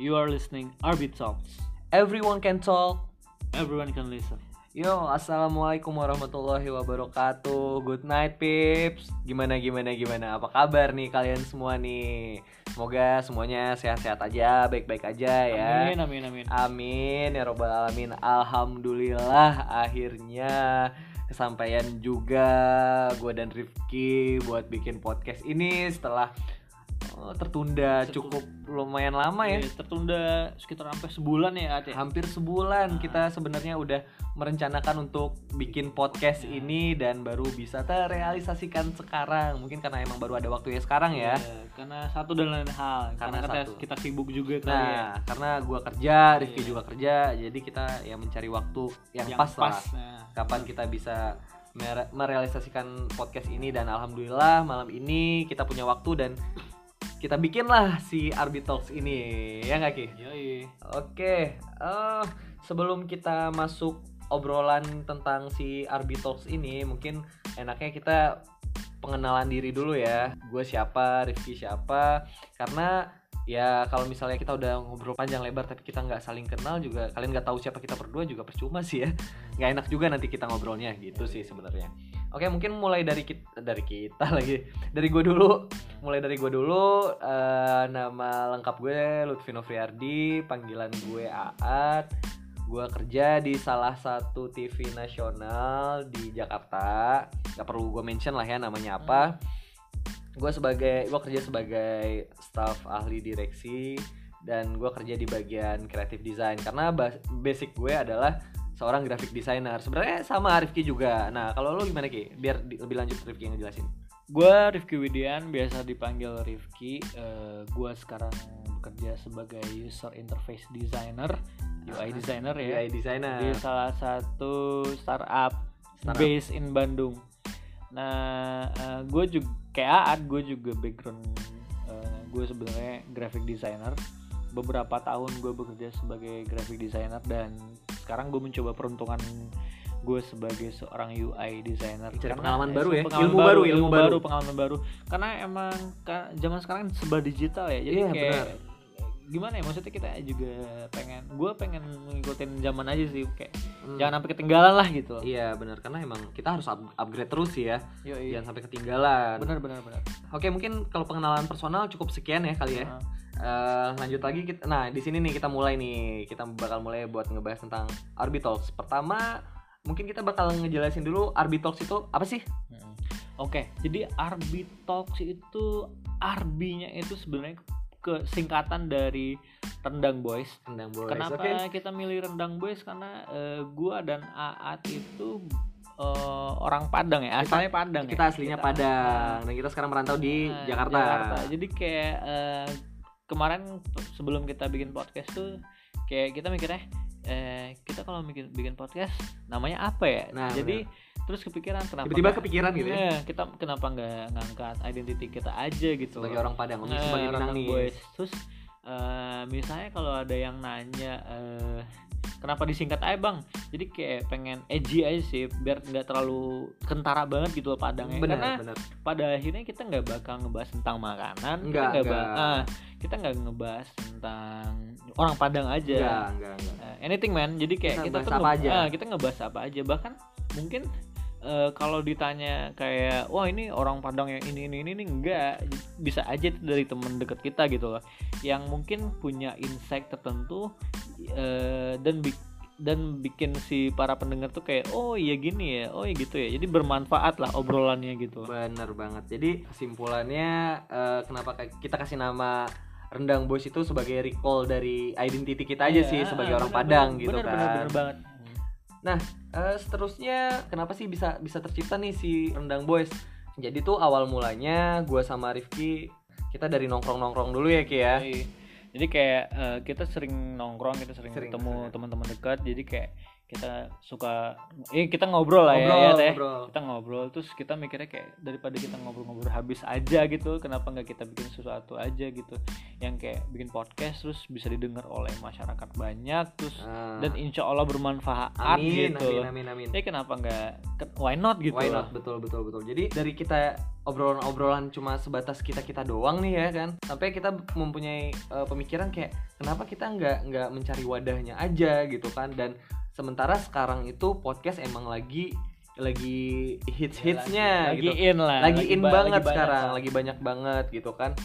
You are listening Arbit Talks. Everyone can talk. Everyone can listen. Yo, assalamualaikum warahmatullahi wabarakatuh. Good night, pips. Gimana, gimana, gimana? Apa kabar nih kalian semua nih? Semoga semuanya sehat-sehat aja, baik-baik aja ya. Amin, amin, amin. Amin ya robbal alamin. Alhamdulillah akhirnya kesampaian juga gue dan Rifki buat bikin podcast ini setelah oh, tertunda Tertu- cukup lumayan lama ya. Iya, tertunda sekitar sampai sebulan ya, Aceh. Hampir sebulan Ah. kita sebenarnya udah merencanakan untuk bikin podcast Ya. ini dan baru bisa terrealisasikan sekarang. Mungkin karena emang baru ada waktu ya sekarang ya. Iya, karena satu dan lain hal. Karena Karena, kita, satu. kita sibuk juga kali Nah, ya. karena gua kerja, Rifki Iya. juga kerja, jadi kita ya mencari waktu yang, Yang pas, lah. Nah, Kapan kita bisa mere- merealisasikan podcast ini dan alhamdulillah malam ini kita punya waktu dan kita bikinlah si Arbi Talks ini ya nggak Ki? Yoi. Oke, eh sebelum kita masuk obrolan tentang si Arbi Talks ini, mungkin enaknya kita pengenalan diri dulu ya. Gue siapa, Rifki siapa? Karena ya kalau misalnya kita udah ngobrol panjang lebar tapi kita nggak saling kenal juga, kalian nggak tahu siapa kita berdua juga percuma sih ya. Nggak enak juga nanti kita ngobrolnya gitu sih sebenarnya. Oke, mungkin mulai dari kita, dari kita lagi, dari gue dulu mulai dari gue dulu eh, nama lengkap gue Lutfi Novriardi panggilan gue Aat gue kerja di salah satu TV nasional di Jakarta. Gak perlu gue mention lah ya namanya apa. Gue sebagai gue kerja sebagai staff ahli direksi dan gue kerja di bagian creative design. Karena bas- basic gue adalah seorang graphic designer. Sebenarnya sama Rifki juga. Nah kalau lo gimana ki? Biar lebih lanjut Rifki yang ngejelasin Gua Rifki Widian, biasa dipanggil Rifki. Eh, gua sekarang bekerja sebagai user interface designer, UI designer ya. UI designer di salah satu startup, Startup. based in Bandung. Nah, gue juga kayak Aad, gue juga background gue sebenarnya graphic designer. Beberapa tahun gue bekerja sebagai graphic designer dan sekarang gue mencoba peruntungan gue sebagai seorang UI designer. Cari Karena- pengalaman eh, baru ya? pengalaman Ilmu baru, ilmu baru. pengalaman baru. Karena emang ka- zaman sekarang serba digital ya, jadi Iya, kayak benar. gimana ya maksudnya kita juga pengen gue pengen ngikutin zaman aja sih kayak Hmm. jangan sampai ketinggalan lah gitu. Iya benar karena emang kita harus up- upgrade terus sih ya, Yoi. jangan sampai ketinggalan. benar benar benar Oke mungkin kalau pengenalan personal cukup sekian ya kali ya. Heeh. Eh, lanjut lagi kita, nah di sini nih kita mulai nih kita bakal mulai buat ngebahas tentang Arbitalks. Pertama mungkin kita bakal ngejelasin dulu Arbitalks itu apa sih? Mm. Oke, jadi Arbi Talks itu Arbinya itu sebenarnya ke singkatan dari Rendang Boys. Tendang boys. Kenapa Oke. kita milih Rendang Boys? Karena eh, gua dan Aat itu eh, orang Padang ya, Kita- asalnya Padang. Kita ya. aslinya Kita- Padang dan kita sekarang merantau di Nah, Jakarta. Jadi kayak eh, kemarin sebelum kita bikin podcast tuh kayak kita mikirnya eh kita kalau bikin bikin podcast namanya apa ya? Nah, jadi terus kepikiran kenapa Tiba-tiba kepikiran gitu ya. Iya, kita kenapa nggak ngangkat identiti kita aja gitu Sebagai orang Padang, Nah, sebagai Minang nih. Boys. Terus eh, misalnya kalau ada yang nanya eh, kenapa disingkat aja bang? Jadi kayak pengen edgy aja sih, biar nggak terlalu kentara banget gitu loh Padangnya. Benar, Karena benar. pada akhirnya kita nggak bakal ngebahas tentang makanan, Enggak, kita nggak ah, kita nggak ngebahas tentang orang Padang aja. Enggak, enggak, enggak. Anything man, jadi kayak Kita kita, tuh apa aja. ah, kita ngebahas apa aja. Bahkan mungkin eh, kalau ditanya kayak wah ini orang Padang yang ini ini ini, ini enggak. Bisa aja itu dari temen deket kita gitu loh yang mungkin punya insight tertentu eh, dan bi- dan bikin si para pendengar tuh kayak oh iya gini ya oh iya gitu ya. Jadi bermanfaat lah obrolannya gitu Bener banget. Jadi kesimpulannya eh, kenapa kita kasih nama Rendang Boys itu sebagai recall dari identity kita aja Iya, sih sebagai ah, orang bener, Padang bener, gitu bener, kan. bener, bener banget Eh, seterusnya kenapa sih bisa bisa tercipta nih si Rendang Boys? Jadi tuh awal mulanya gua sama Rifki kita dari nongkrong-nongkrong dulu ya Ki ya. Iya. Jadi kayak eh, kita sering nongkrong, kita sering, Sering, ketemu teman-teman dekat. Jadi kayak kita suka eh kita ngobrol lah Ngobrol, ya, ya teh ngobrol. kita ngobrol terus kita mikirnya kayak daripada kita ngobrol-ngobrol habis aja gitu kenapa nggak kita bikin sesuatu aja gitu yang kayak bikin podcast terus bisa didengar oleh masyarakat banyak terus Ah. dan insya Allah bermanfaat amin, gitu amin, amin, amin. ya kenapa nggak why not gitu Why not? Betul, betul, betul. Jadi dari kita obrolan-obrolan cuma sebatas kita kita doang nih ya kan, sampai kita mempunyai eh, pemikiran kayak kenapa kita nggak nggak mencari wadahnya aja gitu kan? Dan sementara sekarang itu podcast emang lagi lagi hits hitsnya lagi gitu, in lah lagi in ba- banget banyak sekarang, lah. lagi banyak banget gitu kan.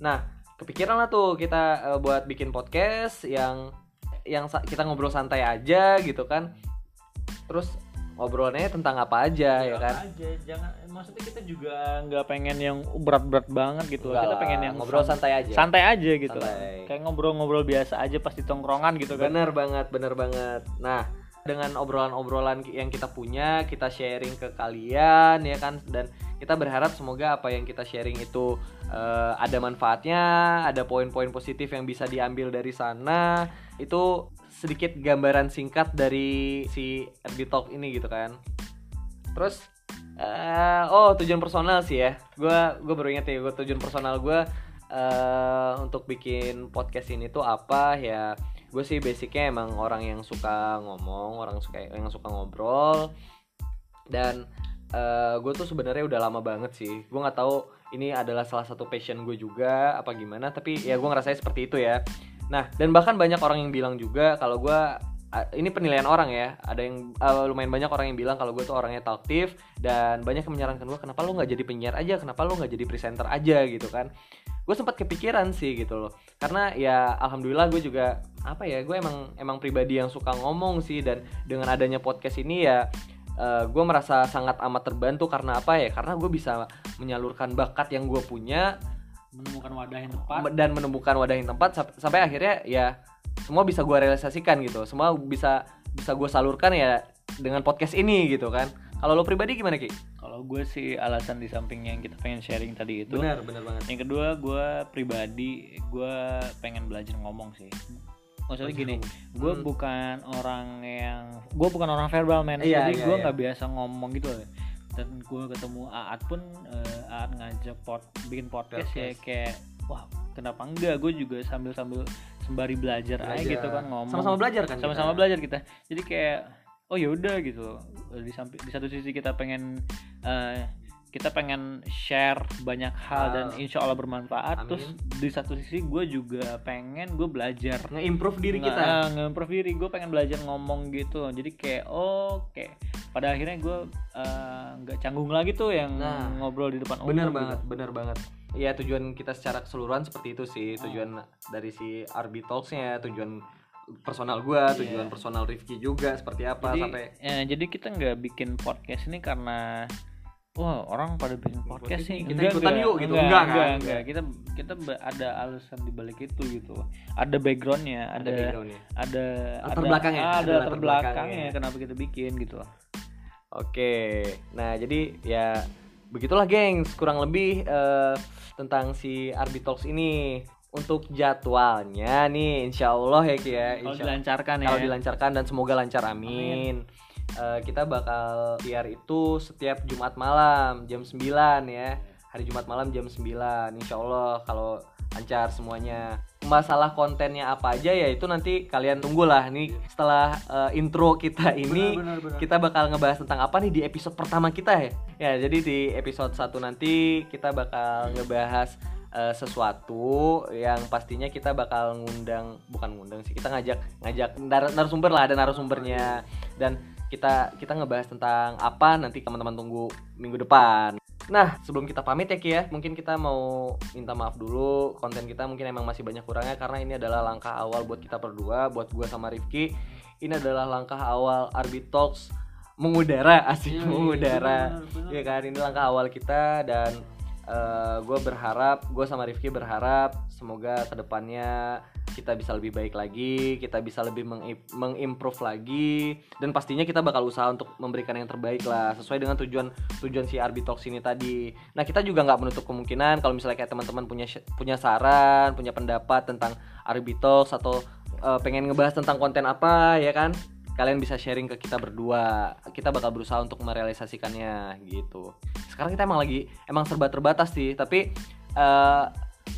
Nah kepikiran lah tuh kita eh, buat bikin podcast yang yang kita ngobrol santai aja gitu kan. Terus ngobrolannya tentang apa aja ya Apa kan? aja jangan maksudnya kita juga nggak pengen yang berat-berat banget gitu. Enggak kita lah, pengen yang ngobrol santai aja. Santai aja gitu Santai. kayak ngobrol-ngobrol biasa aja pas di tongkrongan gitu kan. Bener banget bener banget. Nah dengan obrolan-obrolan yang kita punya kita sharing ke kalian ya kan? Dan kita berharap semoga apa yang kita sharing itu eh, ada manfaatnya ada poin-poin positif yang bisa diambil dari sana. Itu sedikit gambaran singkat dari si RB Talk ini gitu kan. Terus eh, oh tujuan personal sih ya. Gue gue baru ingat ya gue tujuan personal gue eh untuk bikin podcast ini tuh apa ya. Gue sih basicnya emang orang yang suka ngomong orang suka yang suka ngobrol. Dan gue tuh sebenarnya udah lama banget sih. Gue nggak tahu ini adalah salah satu passion gue juga apa gimana tapi ya gue ngerasa seperti itu ya. Nah dan bahkan banyak orang yang bilang juga kalau gue ini penilaian orang ya ada yang uh, lumayan banyak orang yang bilang kalau gue tuh orangnya talkative dan banyak yang menyarankan gue kenapa lu nggak jadi penyiar aja? Kenapa lu nggak jadi presenter aja? gitu kan. Gue sempat kepikiran sih gitu loh karena ya alhamdulillah gue juga apa ya gue emang emang pribadi yang suka ngomong sih dan dengan adanya podcast ini ya gue merasa sangat amat terbantu karena apa ya? Karena gue bisa menyalurkan bakat yang gue punya menemukan wadah yang tepat. dan menemukan wadah yang tepat sampai, sampai akhirnya ya semua bisa gue realisasikan gitu. Semua bisa bisa gue salurkan ya dengan podcast ini gitu kan. Kalau lo pribadi gimana ki? Kalau gue sih alasan di samping yang kita pengen sharing tadi itu benar benar banget. yang kedua gue pribadi gue pengen belajar ngomong sih maksudnya gini gue Hmm. bukan orang yang gue bukan orang verbal man Iya, jadi iya, gue iya. nggak biasa ngomong gitu loh. dan gue ketemu Aat pun eh, Aat ngajak pod bikin podcast, ya kayak wah kenapa enggak gue juga sambil sambil sembari belajar, aja Belajar. gitu kan ngomong sama-sama belajar kan sama-sama kita? belajar kita jadi kayak oh ya udah gitu di samping di satu sisi kita pengen eh, kita pengen share banyak hal Ah. dan insya Allah bermanfaat. Amin. terus di satu sisi gue juga pengen gue belajar. Nge-improve diri Nge- kita. ah, nge-improve diri. Gue pengen belajar ngomong gitu. Jadi kayak oh kayak pada akhirnya gue eh, nggak canggung lagi tuh yang Nah, ngobrol di depan bener umum gitu. banget bener banget. Ya tujuan kita secara keseluruhan seperti itu sih. Tujuan dari si RB Talks-nya tujuan personal gua Iya. tujuan personal Rifki juga seperti apa jadi, sampai ya, jadi kita nggak bikin podcast ini karena wah orang pada bikin podcast ini kita ikutan yuk gitu. enggak, Enggak, enggak, kan? enggak. kita kita ada alasan di balik itu gitu ada backgroundnya ada ada background-nya. ada Latar belakangnya, ah, ada ada latar belakangnya. kenapa kita bikin gitu Oke, nah jadi ya begitulah gengs kurang lebih eh, tentang si Arbi Talks ini untuk jadwalnya nih Insya Allah ya Ki ya kalau dilancarkan ya kalau dilancarkan dan semoga lancar amin, Eh, kita bakal siar itu setiap Jumat malam jam 9 ya. Hari Jumat malam jam 9 Insya Allah kalau lancar semuanya. Masalah kontennya apa aja ya itu nanti kalian tunggulah nih setelah eh, intro kita ini kita bakal ngebahas tentang apa nih di episode pertama kita ya. Ya jadi di episode 1 nanti kita bakal ngebahas eh, sesuatu yang pastinya kita bakal ngundang bukan ngundang sih kita ngajak ngajak nar- narasumber lah ada narasumbernya. Dan kita kita ngebahas tentang apa nanti teman-teman tunggu minggu depan Nah, sebelum kita pamit ya Ki ya, mungkin kita mau minta maaf dulu. Konten kita mungkin emang masih banyak kurangnya karena ini adalah langkah awal buat kita berdua, buat gua sama Rifki. Ini adalah langkah awal Arbi Talks mengudara, asik mengudara. Ya kan, ini langkah awal kita dan gue berharap, gue sama Rifki berharap semoga ke depannya kita bisa lebih baik lagi, kita bisa lebih meng- mengimprove lagi, dan pastinya kita bakal usaha untuk memberikan yang terbaik lah, sesuai dengan tujuan tujuan si Arbi Talks ini tadi. Nah kita juga nggak menutup kemungkinan kalau misalnya kayak teman-teman punya punya saran, punya pendapat tentang Talks atau eh, pengen ngebahas tentang konten apa ya kan, kalian bisa sharing ke kita berdua. Kita bakal berusaha untuk merealisasikannya gitu. Sekarang kita emang lagi emang serba terbatas sih tapi eh,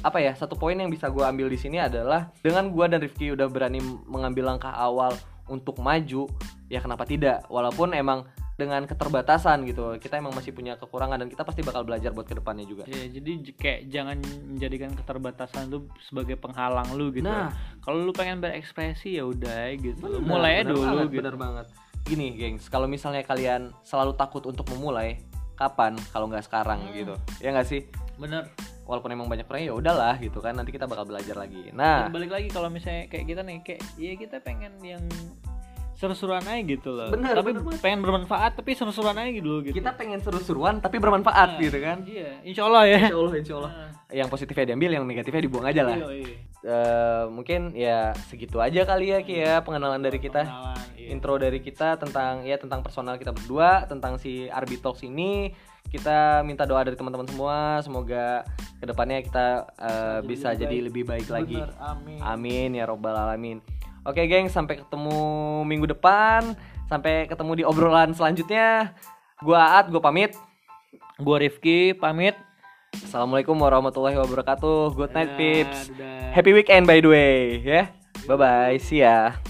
apa ya satu poin yang bisa gue ambil di sini adalah dengan gue dan Rifki udah berani mengambil langkah awal untuk maju ya kenapa tidak? Walaupun emang dengan keterbatasan gitu kita emang masih punya kekurangan dan kita pasti bakal belajar buat ke depannya juga Ya, jadi kayak jangan menjadikan keterbatasan lu sebagai penghalang lu gitu. Nah. kalau lu pengen berekspresi ya udah gitu. Bener, Mulai bener dulu banget, gitu. bener banget gini gengs kalau misalnya kalian selalu takut untuk memulai kapan kalau nggak sekarang Hmm. gitu ya nggak sih Bener. walaupun emang banyak orang ya udahlah gitu kan nanti kita bakal belajar lagi nah Dan balik lagi kalau misalnya kayak kita nih kayak ya kita pengen yang seru-seruan aja gitu loh. Bener, tapi bener pengen bermanfaat tapi seru-seruan aja dulu gitu. kita pengen seru-seruan tapi bermanfaat Nah, gitu kan Iya, insya Allah ya. insya Allah insya Allah Nah, yang positifnya diambil yang negatifnya dibuang aja lah iya, iya. Eh, mungkin ya segitu aja kali ya Ki ya pengenalan dari kita Pengenalan, iya. intro dari kita tentang ya tentang personal kita berdua tentang si Arbi Talks ini kita minta doa dari teman-teman semua semoga ke depannya kita eh, Jadi bisa lebih jadi baik. lebih baik lagi Bener, amin. amin ya robbal alamin oke geng sampai ketemu minggu depan. Sampai ketemu di obrolan selanjutnya. Gua Aat gua pamit. Gua Rifki pamit. assalamualaikum warahmatullahi wabarakatuh. Good night Dadah, peeps. dadah. happy weekend by the way ya. Bye bye see ya